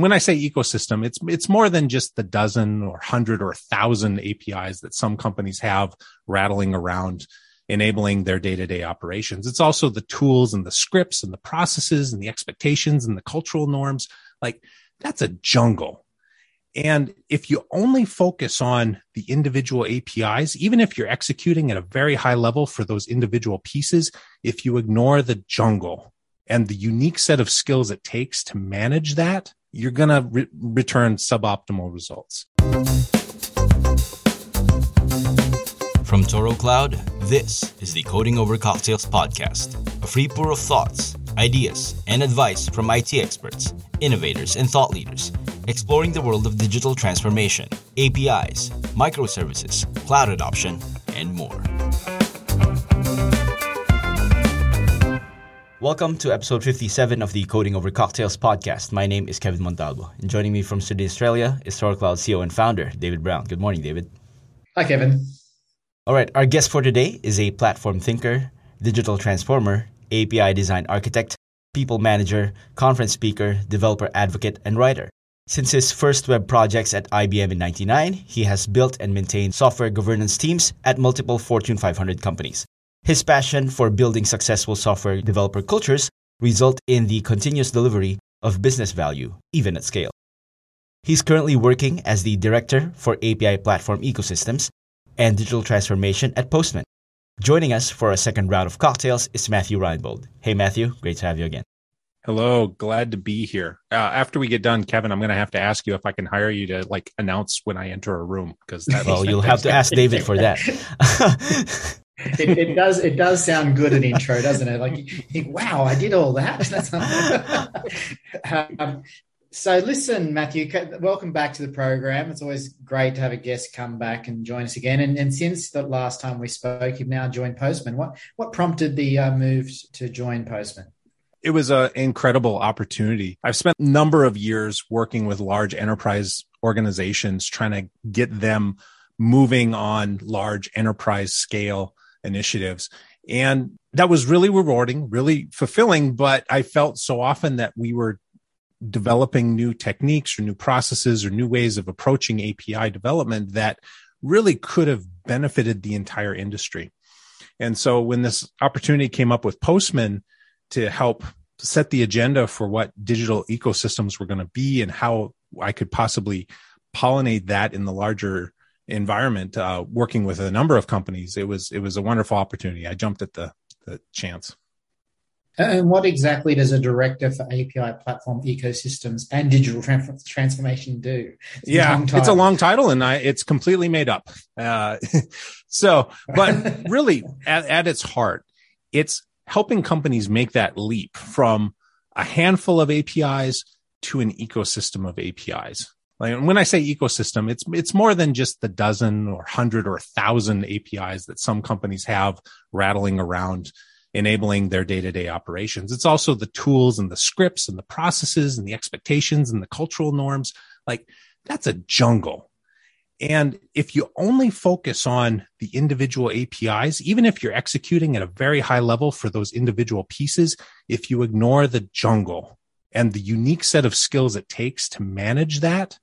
When I say ecosystem, it's, it's more than just the dozen or hundred or thousand APIs that some companies have rattling around enabling their day to day operations. It's also the tools and the scripts and the processes and the expectations and the cultural norms. Like that's a jungle. And if you only focus on the individual APIs, even if you're executing at a very high level for those individual pieces, if you ignore the jungle and the unique set of skills it takes to manage that, you're going to re- return suboptimal results. From Toro Cloud, this is the Coding Over Cocktails podcast, a free pour of thoughts, ideas, and advice from IT experts, innovators, and thought leaders, exploring the world of digital transformation, APIs, microservices, cloud adoption, and more. Welcome to episode 57 of the Coding Over Cocktails podcast. My name is Kevin Montalvo, and joining me from Sydney, Australia is Toro Cloud CEO and founder, David Brown. Good morning, David. Hi, Kevin. All right, our guest for today is a platform thinker, digital transformer, API design architect, people manager, conference speaker, developer advocate, and writer. Since his first web projects at IBM in 99, he has built and maintained software governance teams at multiple Fortune 500 companies. His passion for building successful software developer cultures result in the continuous delivery of business value, even at scale. He's currently working as the director for API platform ecosystems and digital transformation at Postman. Joining us for a second round of cocktails is Matthew Reinbold. Hey, Matthew, great to have you again. Hello, glad to be here. Uh, after we get done, Kevin, I'm going to have to ask you if I can hire you to like announce when I enter a room because that. well, you'll have to ask David for that. it, it, does. It does sound good an intro, doesn't it? Like you think, wow, I did all that. um, so listen, Matthew, welcome back to the program. It's always great to have a guest come back and join us again. And, and since the last time we spoke, you've now joined Postman. What what prompted the uh, move to join Postman? It was an incredible opportunity. I've spent a number of years working with large enterprise organizations, trying to get them moving on large enterprise scale initiatives. And that was really rewarding, really fulfilling. But I felt so often that we were developing new techniques or new processes or new ways of approaching API development that really could have benefited the entire industry. And so when this opportunity came up with Postman to help set the agenda for what digital ecosystems were going to be and how I could possibly pollinate that in the larger environment, uh, working with a number of companies, it was it was a wonderful opportunity. I jumped at the the chance. And what exactly does a director for API platform ecosystems and digital transformation do? It's yeah, a it's a long title, and I, it's completely made up. Uh, so, but really, at, at its heart, it's helping companies make that leap from a handful of APIs to an ecosystem of APIs. Like when I say ecosystem, it's it's more than just the dozen or hundred or thousand APIs that some companies have rattling around enabling their day to day operations. It's also the tools and the scripts and the processes and the expectations and the cultural norms. Like that's a jungle. And if you only focus on the individual APIs, even if you're executing at a very high level for those individual pieces, if you ignore the jungle and the unique set of skills it takes to manage that,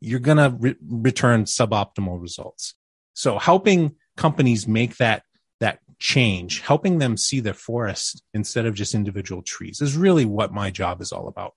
you're going to re- return suboptimal results. So helping companies make that that change, helping them see the forest instead of just individual trees is really what my job is all about.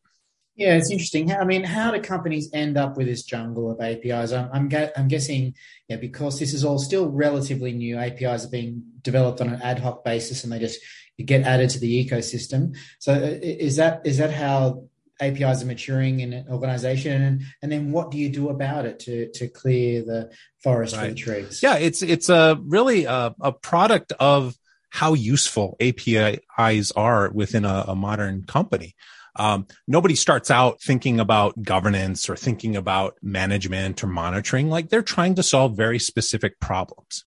Yeah, it's interesting. I mean, how do companies end up with this jungle of APIs? I'm, I'm, I'm guessing, yeah, because this is all still relatively new. APIs are being developed on an ad hoc basis, and they just get added to the ecosystem. So, uh, is that is that how APIs are maturing in an organization, and, and then what do you do about it to to clear the forest right. for the trees? Yeah, it's it's a really a, a, product of how useful APIs are within a, a modern company. Um, nobody starts out thinking about governance or thinking about management or monitoring. Like they're trying to solve very specific problems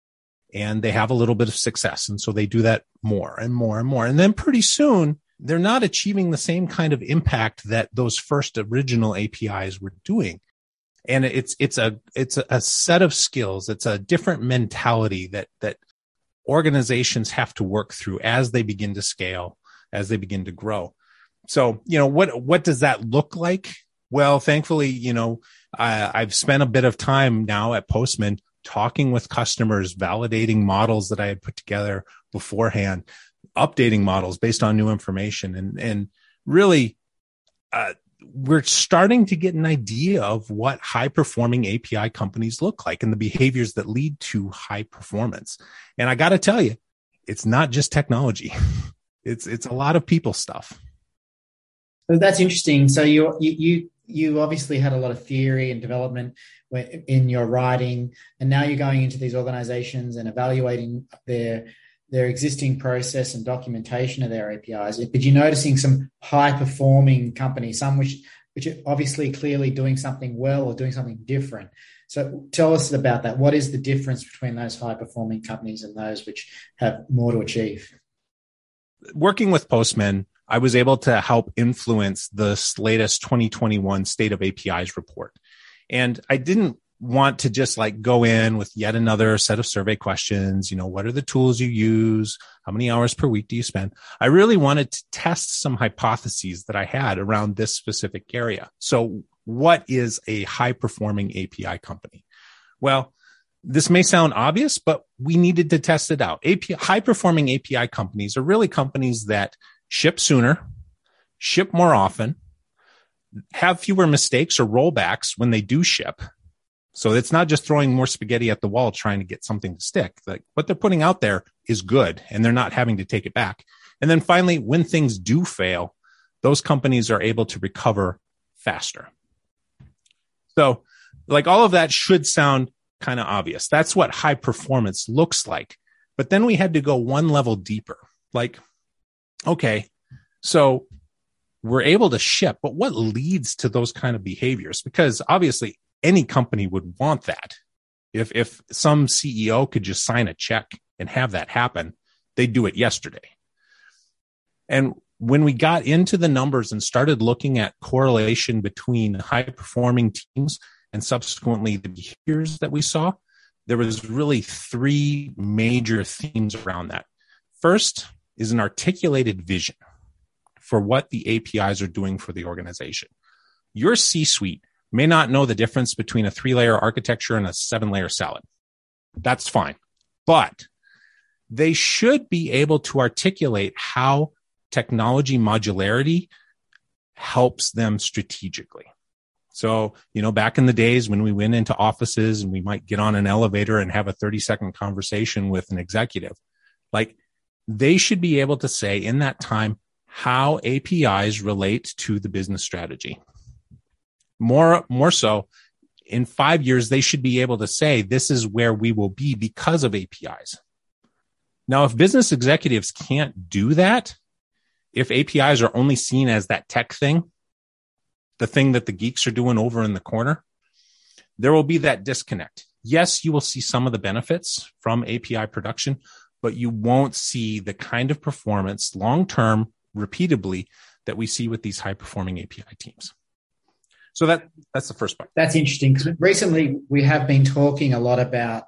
and they have a little bit of success. And so they do that more and more and more. And then pretty soon they're not achieving the same kind of impact that those first original APIs were doing. And it's, it's a, it's a set of skills. It's a different mentality that, that organizations have to work through as they begin to scale, as they begin to grow. So, you know, what, what does that look like? Well, thankfully, you know, I, I've spent a bit of time now at Postman talking with customers, validating models that I had put together beforehand, updating models based on new information, and and really, uh, we're starting to get an idea of what high performing API companies look like and the behaviors that lead to high performance. And I got to tell you, it's not just technology. It's it's a lot of people stuff. So that's interesting. So you you you obviously had a lot of theory and development in your writing, and now you're going into these organizations and evaluating their their existing process and documentation of their APIs. But you're noticing some high performing companies, some which which are obviously clearly doing something well or doing something different. So tell us about that. What is the difference between those high performing companies and those which have more to achieve? Working with Postman, I was able to help influence this latest 2021 State of APIs report. And I didn't want to just like go in with yet another set of survey questions. You know, what are the tools you use? How many hours per week do you spend? I really wanted to test some hypotheses that I had around this specific area. So what is a high performing API company? Well, this may sound obvious, but we needed to test it out. API, high performing API companies are really companies that ship sooner, ship more often, have fewer mistakes or rollbacks when they do ship. So it's not just throwing more spaghetti at the wall trying to get something to stick. Like what they're putting out there is good and they're not having to take it back. And then finally, when things do fail, those companies are able to recover faster. So like all of that should sound kind of obvious. That's what high performance looks like. But then we had to go one level deeper. Like, okay, so we're able to ship, but what leads to those kind of behaviors? Because obviously any company would want that. If, if some CEO could just sign a check and have that happen, they'd do it yesterday. And when we got into the numbers and started looking at correlation between high performing teams and subsequently the behaviors that we saw, there was really three major themes around that. First is an articulated vision for what the APIs are doing for the organization. Your C suite may not know the difference between a three layer architecture and a seven layer salad. That's fine. But they should be able to articulate how technology modularity helps them strategically. So, you know, back in the days when we went into offices and we might get on an elevator and have a 30 second conversation with an executive, like they should be able to say in that time how APIs relate to the business strategy. More, more so in five years, they should be able to say, this is where we will be because of APIs. Now, if business executives can't do that, if APIs are only seen as that tech thing, the thing that the geeks are doing over in the corner, there will be that disconnect. Yes, you will see some of the benefits from API production, but you won't see the kind of performance long term, repeatably, that we see with these high performing API teams. So that that's the first part. That's interesting because recently we have been talking a lot about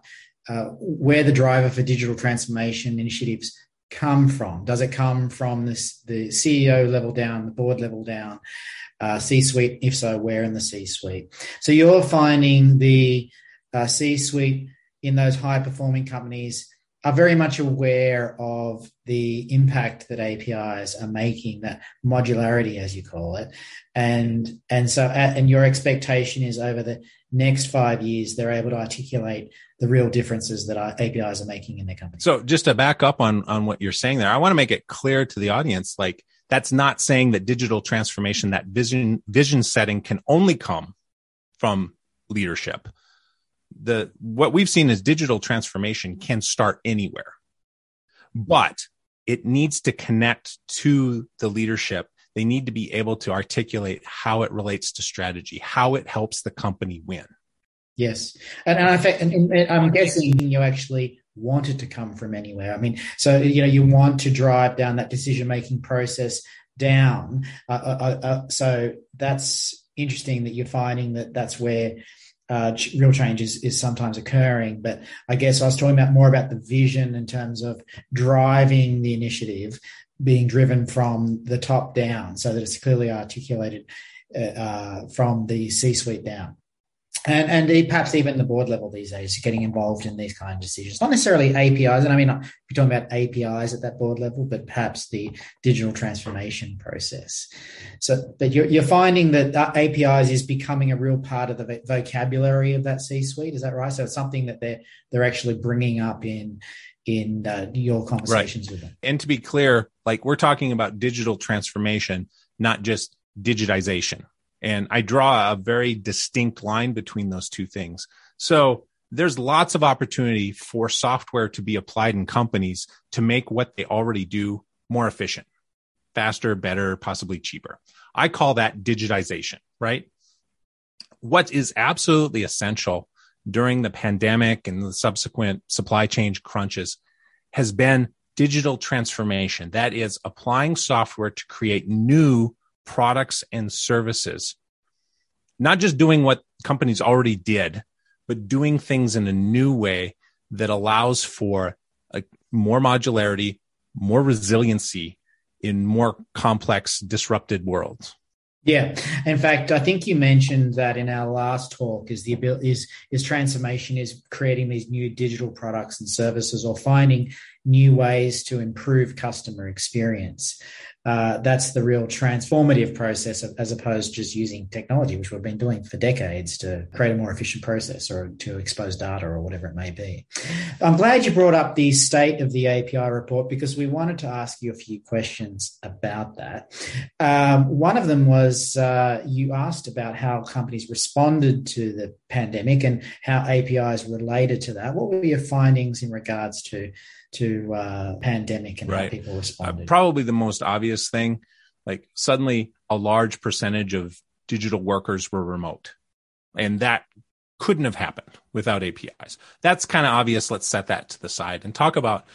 uh, where the driver for digital transformation initiatives come from? Does it come from this, the CEO level down, the board level down, uh, C suite? If so, where in the C suite? So you're finding the uh, C suite in those high performing companies are very much aware of the impact that APIs are making, that modularity, as you call it, and and so and your expectation is over the next five years they're able to articulate the real differences that our APIs are making in their company. So just to back up on on what you're saying there, I want to make it clear to the audience, like that's not saying that digital transformation, that vision vision setting, can only come from leadership the what we've seen is digital transformation can start anywhere but it needs to connect to the leadership. They need to be able to articulate how it relates to strategy how it helps the company win. Yes. And, and, I, and, and i'm guessing you actually want it to come from anywhere. I mean so you know you want to drive down that decision making process down. Uh, uh, uh, uh so that's interesting that you're finding that that's where uh, real change is, is sometimes occurring. But I guess I was talking about more about the vision in terms of driving the initiative being driven from the top down so that it's clearly articulated uh, from the C-suite down and and perhaps even the board level these days getting involved in these kind of decisions. Not necessarily apis and i mean you're talking about apis at that board level but perhaps the digital transformation process. So but you're, you're finding that apis is becoming a real part of the vocabulary of that c suite is that right? So it's something that they're they're actually bringing up in in uh, your conversations right. with them. And to be clear like we're talking about digital transformation not just digitization and I draw a very distinct line between those two things. So there's lots of opportunity for software to be applied in companies to make what they already do more efficient, faster, better, possibly cheaper. I call that digitization, right? What is absolutely essential during the pandemic and the subsequent supply chain crunches has been digital transformation. That is applying software to create new products and services. Not just doing what companies already did, but doing things in a new way that allows for a, more modularity, more resiliency in more complex, disrupted worlds. Yeah, in fact, I think you mentioned that in our last talk is the ability is is transformation is creating these new digital products and services or finding new ways to improve customer experience uh, that's the real transformative process of, as opposed to just using technology, which we've been doing for decades to create a more efficient process or to expose data or whatever it may be. I'm glad you brought up the state of the API report because we wanted to ask you a few questions about that. Um, one of them was uh, you asked about how companies responded to the pandemic and how APIs related to that. What were your findings in regards to to uh, pandemic and right. how people responded? Uh, probably the most obvious thing, like suddenly a large percentage of digital workers were remote, and that couldn't have happened without APIs. That's kind of obvious. Let's set that to the side and talk about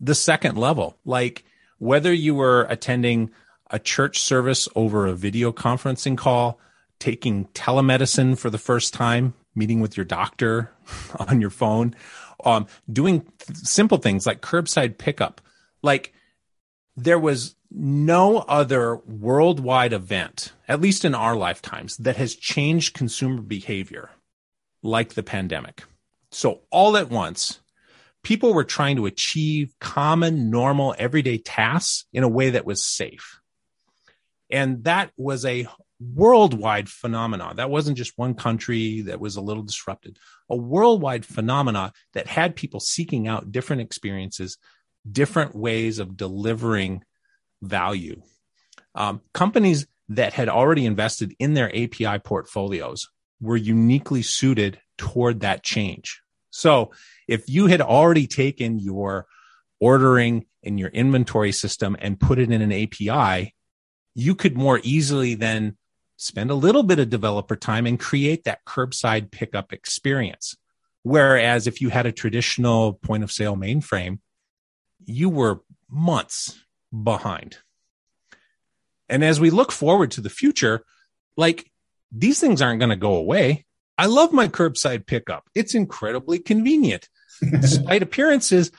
the second level, like whether you were attending a church service over a video conferencing call, taking telemedicine for the first time, meeting with your doctor on your phone, um, doing th- simple things like curbside pickup. Like there was no other worldwide event, at least in our lifetimes, that has changed consumer behavior like the pandemic. So all at once, people were trying to achieve common, normal, everyday tasks in a way that was safe. And that was a worldwide phenomenon. That wasn't just one country that was a little disrupted, a worldwide phenomenon that had people seeking out different experiences, different ways of delivering value. Um, companies that had already invested in their API portfolios were uniquely suited toward that change. So if you had already taken your ordering in your inventory system and put it in an API, you could more easily then spend a little bit of developer time and create that curbside pickup experience. Whereas if you had a traditional point of sale mainframe, you were months behind. And as we look forward to the future, like these things aren't going to go away. I love my curbside pickup. It's incredibly convenient. Despite appearances,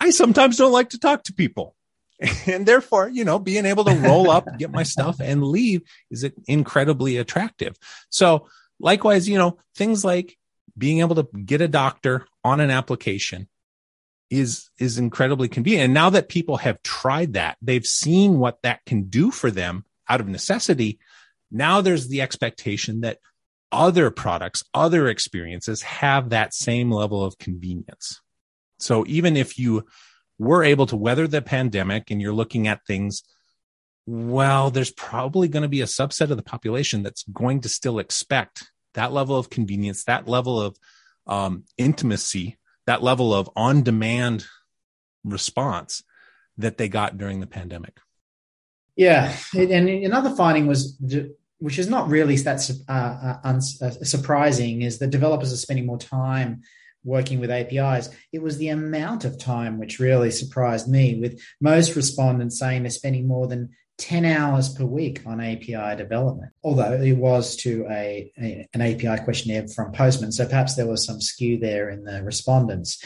I sometimes don't like to talk to people. and therefore, you know, being able to roll up, get my stuff and leave is incredibly attractive. So likewise, you know, things like being able to get a doctor on an application is is incredibly convenient. And now that people have tried that, they've seen what that can do for them out of necessity. Now there's the expectation that other products, other experiences have that same level of convenience. So even if you we're able to weather the pandemic and you're looking at things well there's probably going to be a subset of the population that's going to still expect that level of convenience that level of um, intimacy that level of on demand response that they got during the pandemic. Yeah and another finding was which is not really that uh, uh, uh, surprising is that developers are spending more time working with APIs, it was the amount of time which really surprised me, with most respondents saying they're spending more than 10 hours per week on API development, although it was to a, a, an API questionnaire from Postman. So perhaps there was some skew there in the respondents.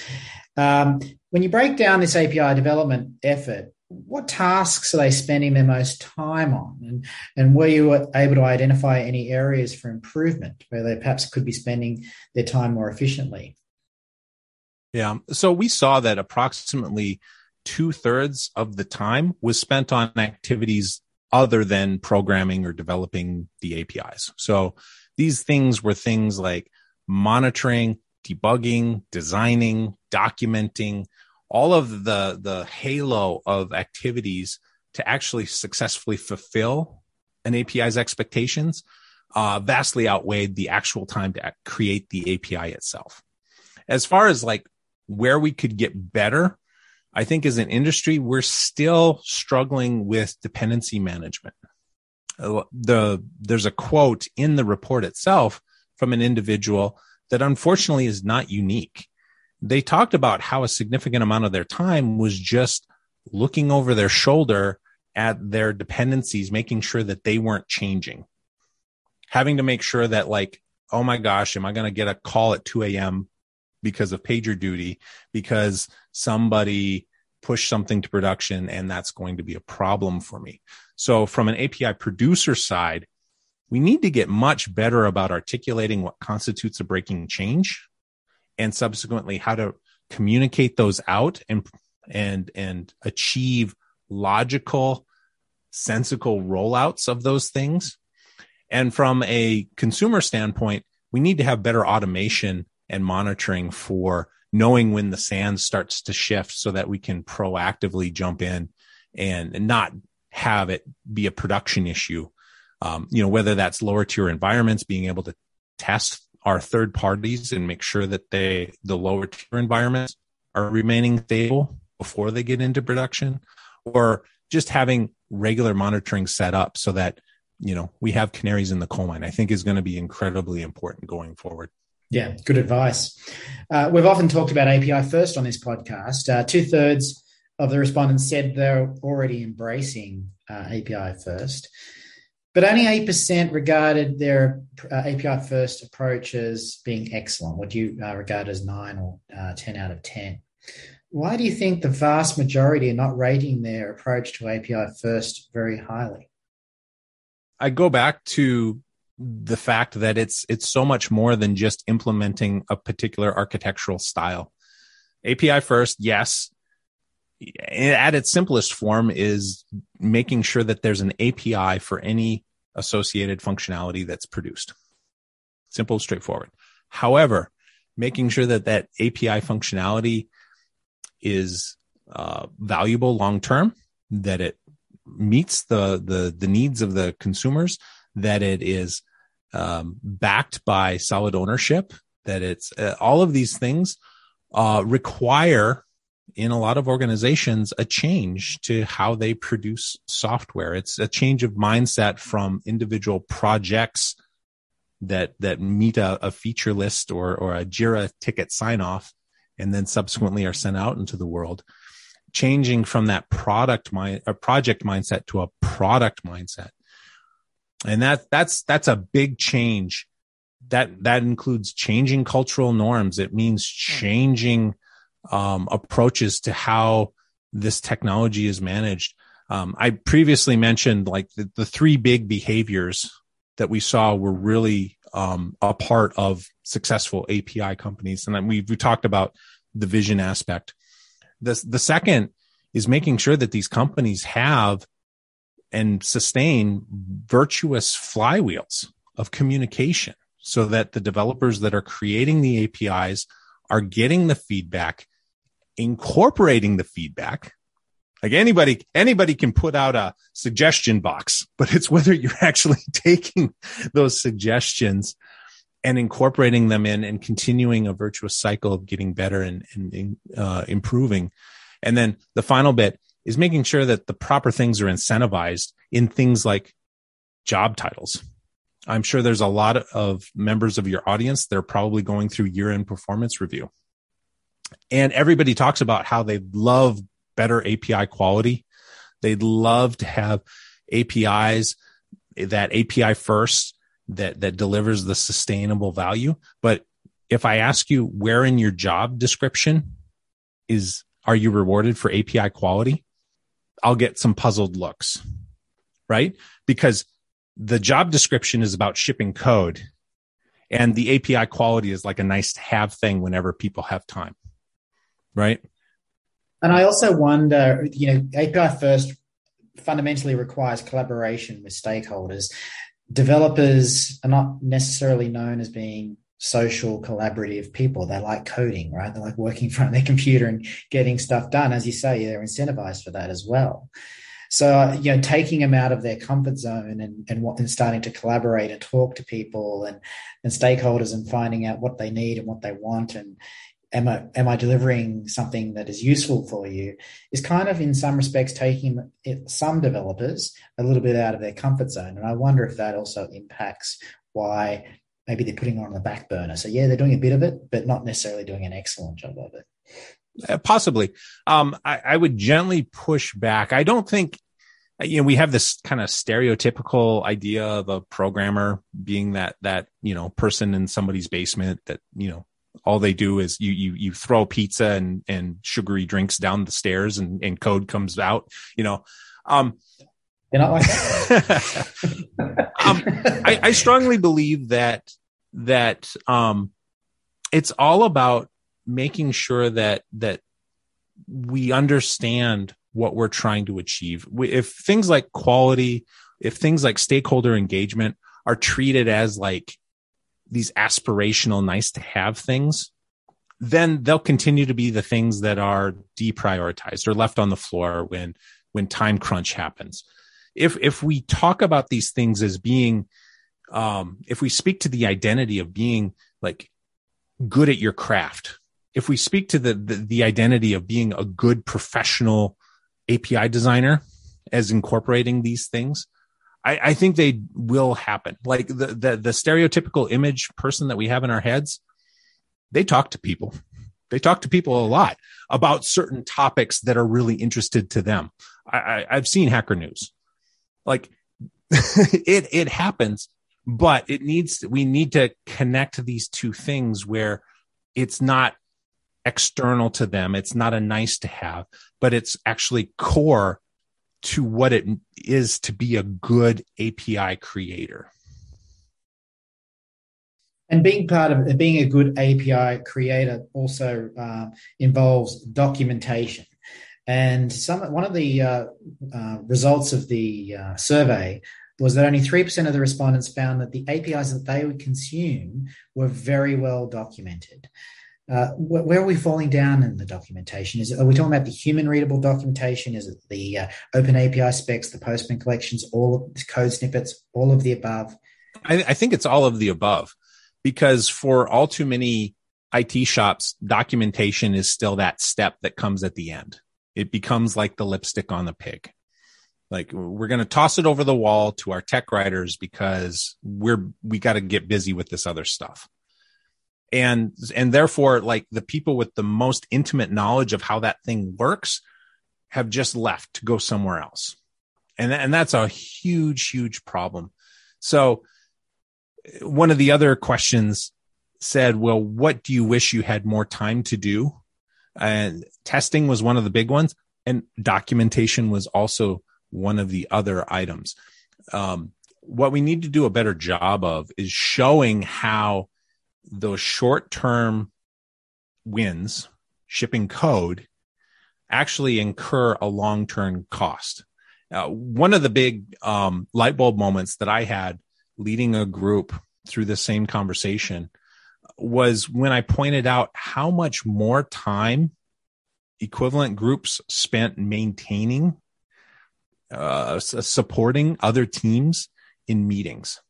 Um, when you break down this API development effort, what tasks are they spending their most time on? And, and were you able to identify any areas for improvement where they perhaps could be spending their time more efficiently? Yeah. So we saw that approximately two thirds of the time was spent on activities other than programming or developing the APIs. So these things were things like monitoring, debugging, designing, documenting, all of the the halo of activities to actually successfully fulfill an API's expectations uh, vastly outweighed the actual time to create the API itself. As far as like where we could get better, I think as an industry, we're still struggling with dependency management. Uh, the there's a quote in the report itself from an individual that unfortunately is not unique they talked about how a significant amount of their time was just looking over their shoulder at their dependencies, making sure that they weren't changing, having to make sure that, like, oh my gosh, am I going to get a call at 2 a.m. because of PagerDuty because somebody pushed something to production and that's going to be a problem for me. So, from an API producer side, we need to get much better about articulating what constitutes a breaking change and subsequently how to communicate those out and and and achieve logical sensical rollouts of those things and from a consumer standpoint we need to have better automation and monitoring for knowing when the sand starts to shift so that we can proactively jump in and, and not have it be a production issue. Um, you know whether that's lower tier environments being able to test our third parties and make sure that they the lower tier environments are remaining stable before they get into production or just having regular monitoring set up so that you know we have canaries in the coal mine i think is going to be incredibly important going forward yeah good advice uh, we've often talked about api first on this podcast uh, two-thirds of the respondents said they're already embracing uh, api first but only 8% regarded their uh, API first approach as being excellent, what you uh, regard as 9 or uh, 10 out of 10. Why do you think the vast majority are not rating their approach to API first very highly? I go back to the fact that it's it's so much more than just implementing a particular architectural style. API first, yes, at its simplest form is making sure that there's an API for any associated functionality that's produced. Simple, straightforward. However, making sure that that API functionality is uh, valuable long term, that it meets the, the the needs of the consumers, that it is um, backed by solid ownership, that it's uh, all of these things uh, require in a lot of organizations a change to how they produce software. It's a change of mindset from individual projects that that meet a, a feature list or or a Jira ticket sign off, and then subsequently are sent out into the world. Changing from that product mind a project mindset to a product mindset, and that that's that's a big change. That that includes changing cultural norms. It means changing um, approaches to how this technology is managed. Um, I previously mentioned like the, the, three big behaviors that we saw were really um, a part of successful API companies, and we we talked about the vision aspect. The the second is making sure that these companies have and sustain virtuous flywheels of communication so that the developers that are creating the APIs are getting the feedback incorporating the feedback. Like anybody anybody can put out a suggestion box but it's whether you're actually taking those suggestions and incorporating them in and continuing a virtuous cycle of getting better and, and uh, improving. And then the final bit is making sure that the proper things are incentivized in things like job titles i'm sure there's a lot of members of your audience that are probably going through year-end performance review and everybody talks about how they love better API quality. They'd love to have APIs that API first that that delivers the sustainable value. But if I ask you where in your job description is are you rewarded for API quality? I'll get some puzzled looks, right? Because the job description is about shipping code and the API quality is like a nice to have thing whenever people have time, right? And I also wonder, you know, API first fundamentally requires collaboration with stakeholders. Developers are not necessarily known as being social collaborative people. They like coding, right? They like working in front of their computer and getting stuff done. As you say, they're incentivized for that as well. So, you know, taking them out of their comfort zone and, and what and starting to collaborate and talk to people and, and stakeholders and finding out what they need and what they want and am I am I delivering something that is useful for you is kind of in some respects taking some developers a little bit out of their comfort zone. And I wonder if that also impacts why maybe they're putting on the back burner. So yeah, they're doing a bit of it, but not necessarily doing an excellent job of it. Uh, possibly. Um, I, I would gently push back. I don't think, you know, we have this kind of stereotypical idea of a programmer being that, that, you know, person in somebody's basement that, you know, all they do is you, you, you throw pizza and, and sugary drinks down the stairs and, and code comes out, you know. Um, you're not like that. um, I, I strongly believe that, that, um, it's all about making sure that that we understand what we're trying to achieve. If things like quality, if things like stakeholder engagement are treated as like these aspirational, nice to have things, then they'll continue to be the things that are deprioritized or left on the floor when when time crunch happens. If if we talk about these things as being, um, if we speak to the identity of being like good at your craft, if we speak to the, the, the identity of being a good professional API designer as incorporating these things, I, I think they will happen. Like the, the the stereotypical image person that we have in our heads, they talk to people. They talk to people a lot about certain topics that are really interested to them. I, I, I've seen Hacker News. Like it it happens, but it needs we need to connect these two things where it's not external to them. It's not a nice to have, but it's actually core to what it is to be a good API creator. And being part of being a good API creator also uh, involves documentation. And some one of the uh, uh, results of the uh, survey was that only 3% of the respondents found that the APIs that they would consume were very well documented. Uh, where are we falling down in the documentation? Is it, are we talking about the human readable documentation? Is it the uh, open API specs, the Postman collections, all the code snippets, all of the above? I, I think it's all of the above because for all too many IT shops, documentation is still that step that comes at the end. It becomes like the lipstick on the pig. Like we're going to toss it over the wall to our tech writers because we're, we got to get busy with this other stuff. And and therefore like the people with the most intimate knowledge of how that thing works have just left to go somewhere else. And and that's a huge huge problem. So one of the other questions said well what do you wish you had more time to do and testing was one of the big ones and documentation was also one of the other items um, what we need to do a better job of is showing how those short term wins, shipping code, actually incur a long term cost. Uh, one of the big um, light bulb moments that I had leading a group through the same conversation was when I pointed out how much more time equivalent groups spent maintaining, uh, supporting other teams in meetings.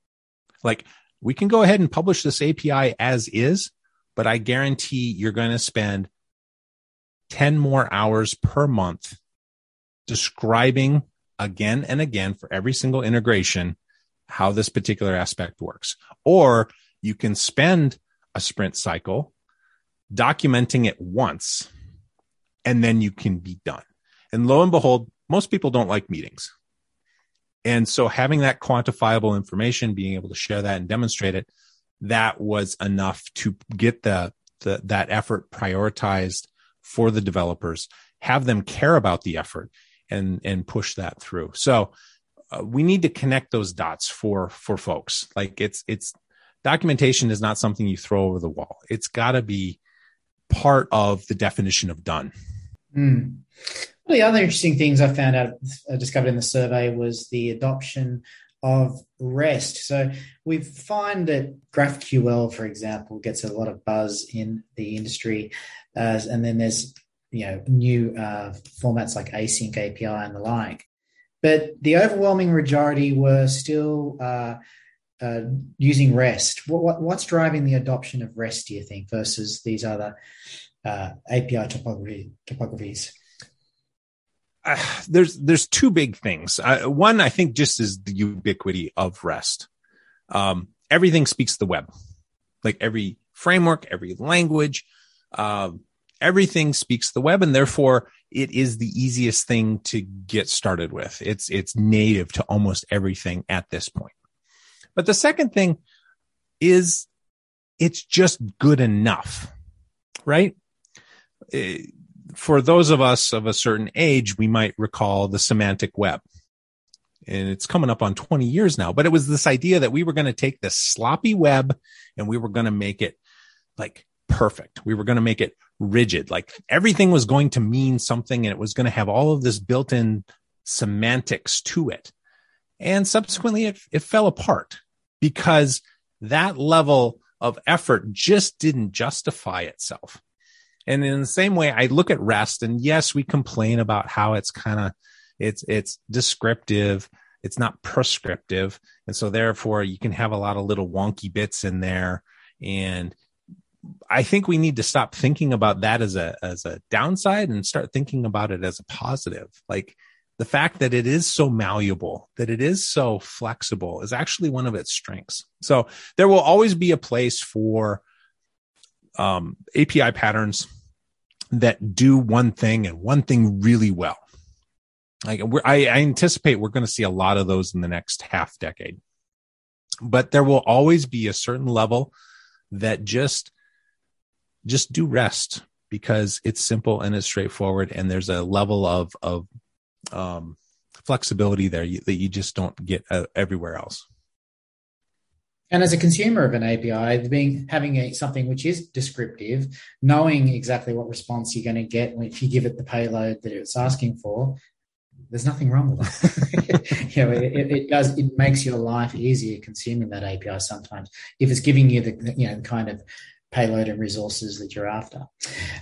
Like we can go ahead and publish this API as is, but I guarantee you're going to spend 10 more hours per month describing again and again for every single integration how this particular aspect works. Or you can spend a sprint cycle documenting it once and then you can be done. And lo and behold, most people don't like meetings. And so having that quantifiable information, being able to share that and demonstrate it, that was enough to get the, the that effort prioritized for the developers, have them care about the effort. and and push that through. So uh, we need to connect those dots for for folks. Like it's it's documentation is not something you throw over the wall. It's got to be part of the definition of done. Mm. One of the other interesting things I found out, discovered in the survey was the adoption of REST. So we find that GraphQL, for example, gets a lot of buzz in the industry, uh, and then there's you know new uh, formats like AsyncAPI and the like. But the overwhelming majority were still uh, uh, using REST. What, what, what's driving the adoption of REST? Do you think versus these other uh, API topography, topographies? Uh, there's there's two big things. Uh, one, I think, just is the ubiquity of REST. Um, everything speaks the web, like every framework, every language, um, everything speaks the web, and therefore it is the easiest thing to get started with. It's it's native to almost everything at this point. But the second thing is it's just good enough, right? Eh, for those of us of a certain age, we might recall the semantic web. And it's coming up on 20 years now, but it was this idea that we were going to take this sloppy web and we were going to make it like perfect. We were going to make it rigid. Like everything was going to mean something and it was going to have all of this built in semantics to it. And subsequently it, it fell apart because that level of effort just didn't justify itself. And in the same way, I look at rest and yes, we complain about how it's kind of, it's, it's descriptive. It's not prescriptive. And so therefore you can have a lot of little wonky bits in there. And I think we need to stop thinking about that as a, as a downside and start thinking about it as a positive. Like the fact that it is so malleable, that it is so flexible is actually one of its strengths. So there will always be a place for um, API patterns that do one thing and one thing really well. Like I, I anticipate we're going to see a lot of those in the next half decade, but there will always be a certain level that just, just do rest because it's simple and it's straightforward. And there's a level of, of, um, flexibility there that you just don't get uh, everywhere else. And as a consumer of an API, being having a, something which is descriptive, knowing exactly what response you're going to get if you give it the payload that it's asking for, there's nothing wrong with it. you know, it, it, does it makes your life easier consuming that API sometimes if it's giving you the you know kind of payload and resources that you're after.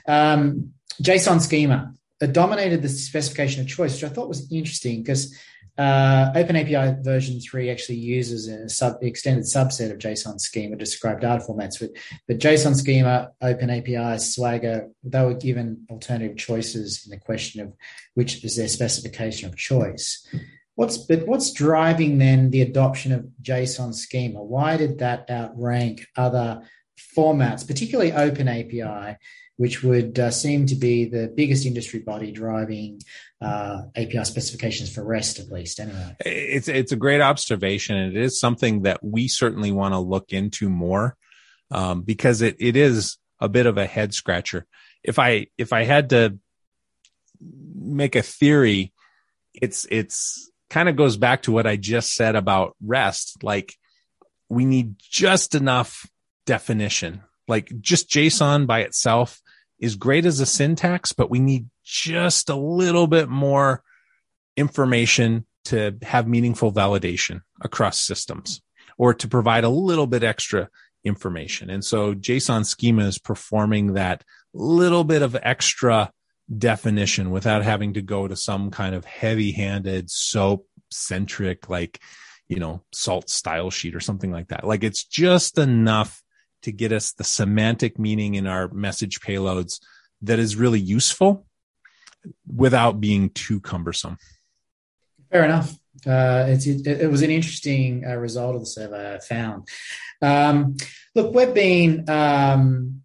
Um, JSON schema dominated the specification of choice, which I thought was interesting because uh, OpenAPI version 3 actually uses a sub, extended subset of JSON schema described data formats. But, but JSON schema, OpenAPI, Swagger, they were given alternative choices in the question of which is their specification of choice. What's but what's driving then the adoption of JSON schema? Why did that outrank other formats, particularly OpenAPI, which would uh, seem to be the biggest industry body driving uh, API specifications for REST, at least. Anyway, it's it's a great observation, and it is something that we certainly want to look into more um, because it it is a bit of a head scratcher. If I if I had to make a theory, it's it's kind of goes back to what I just said about REST. Like we need just enough definition. Like just JSON by itself is great as a syntax, but we need just a little bit more information to have meaningful validation across systems or to provide a little bit extra information. And so JSON schema is performing that little bit of extra definition without having to go to some kind of heavy handed SOAP centric, like, you know, salt style sheet or something like that. Like it's just enough to get us the semantic meaning in our message payloads that is really useful without being too cumbersome. Fair enough. Uh, it, it, was an interesting uh, result of the survey I found. Um, look, we've been um,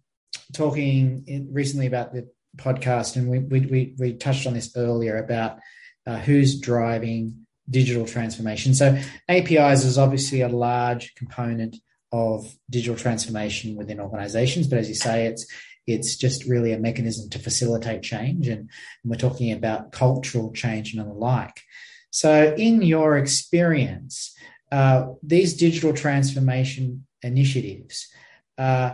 talking recently about the podcast, and we, we, we, we touched on this earlier about uh, who's driving digital transformation. So, APIs is obviously a large component of digital transformation within organizations. But as you say, it's It's just really a mechanism to facilitate change. And, and we're talking about cultural change and the like. So, in your experience, uh, these digital transformation initiatives, uh,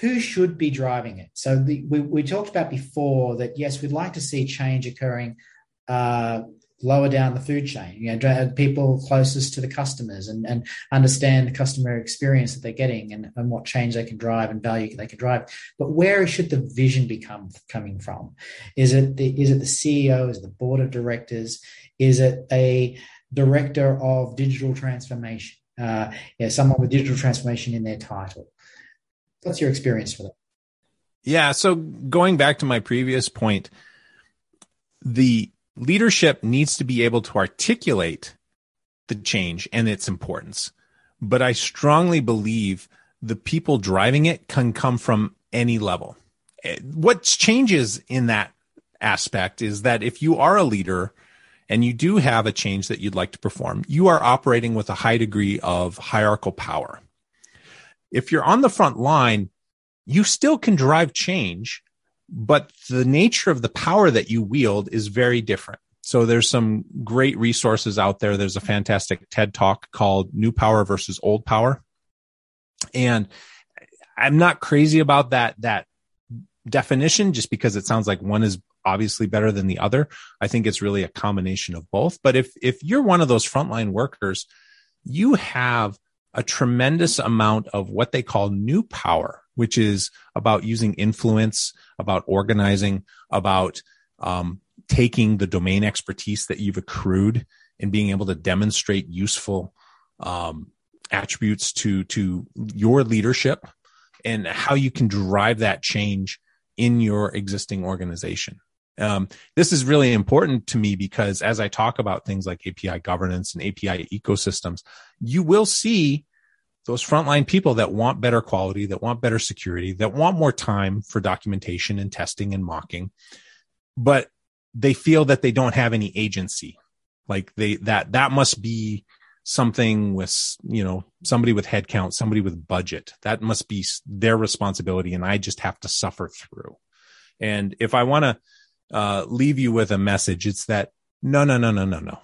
who should be driving it? So the, we, we talked about before that yes, we'd like to see change occurring uh, lower down the food chain. You know, people closest to the customers and, and understand the customer experience that they're getting and, and what change they can drive and value they can drive. But where should the vision become coming from? Is it the is it the CEO? Is it the board of directors? Is it a director of digital transformation? Uh, yeah, someone with digital transformation in their title. What's your experience for that? Yeah. So going back to my previous point, the leadership needs to be able to articulate the change and its importance. But I strongly believe the people driving it can come from any level. What changes in that aspect is that if you are a leader and you do have a change that you'd like to perform, you are operating with a high degree of hierarchical power. If you're on the front line, you still can drive change, but the nature of the power that you wield is very different. So there's some great resources out there. There's a fantastic TED talk called New Power versus Old Power. And I'm not crazy about that, that definition just because it sounds like one is obviously better than the other. I think it's really a combination of both. But if, if you're one of those frontline workers, you have a tremendous amount of what they call new power, which is about using influence, about organizing, about um, taking the domain expertise that you've accrued and being able to demonstrate useful um, attributes to to your leadership and how you can drive that change in your existing organization. Um, this is really important to me because as I talk about things like API governance and API ecosystems, you will see those frontline people that want better quality, that want better security, that want more time for documentation and testing and mocking, but they feel that they don't have any agency. Like they, that, that must be something with, you know, somebody with headcount, somebody with budget. That must be their responsibility. And I just have to suffer through. And if I want to, uh, leave you with a message. It's that no, no, no, no, no, no.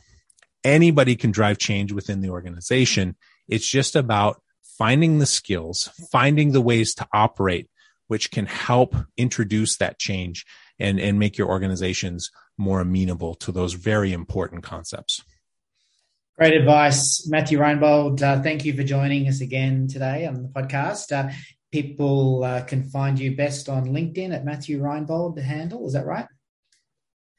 Anybody can drive change within the organization. It's just about finding the skills, finding the ways to operate, which can help introduce that change and, and make your organizations more amenable to those very important concepts. Great advice, Matthew Reinbold. Uh, thank you for joining us again today on the podcast. Uh, people uh, can find you best on LinkedIn at Matthew Reinbold, the handle. Is that right?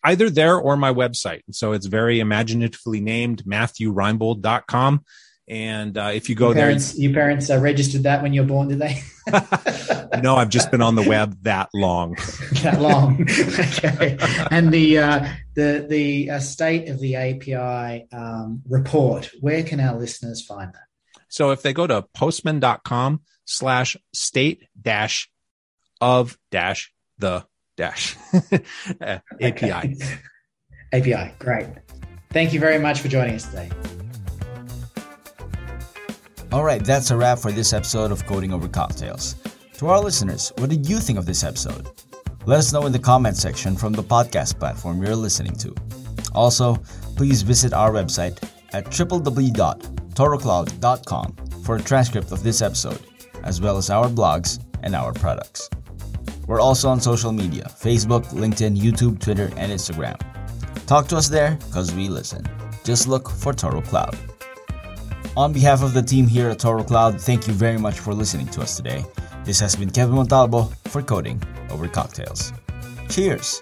either there or my website. So it's very imaginatively named MatthewReinbold.com. And uh, if you go your parents, there, your parents uh, registered that when you were born, did they? no, I've just been on the web that long. that long, okay. And the uh, the the uh, state of the API um, report. Where can our listeners find that? So if they go to postman.com slash state dash of dash the dash API. API, great. Thank you very much for joining us today. All right, that's a wrap for this episode of Coding Over Cocktails. To our listeners, what did you think of this episode? Let us know in the comment section from the podcast platform you're listening to. Also, please visit our website at www.torocloud.com for a transcript of this episode, as well as our blogs and our products. We're also on social media Facebook, LinkedIn, YouTube, Twitter, and Instagram. Talk to us there because we listen. Just look for Toro Cloud. On behalf of the team here at Toro Cloud, thank you very much for listening to us today. This has been Kevin Montalvo for Coding Over Cocktails. Cheers!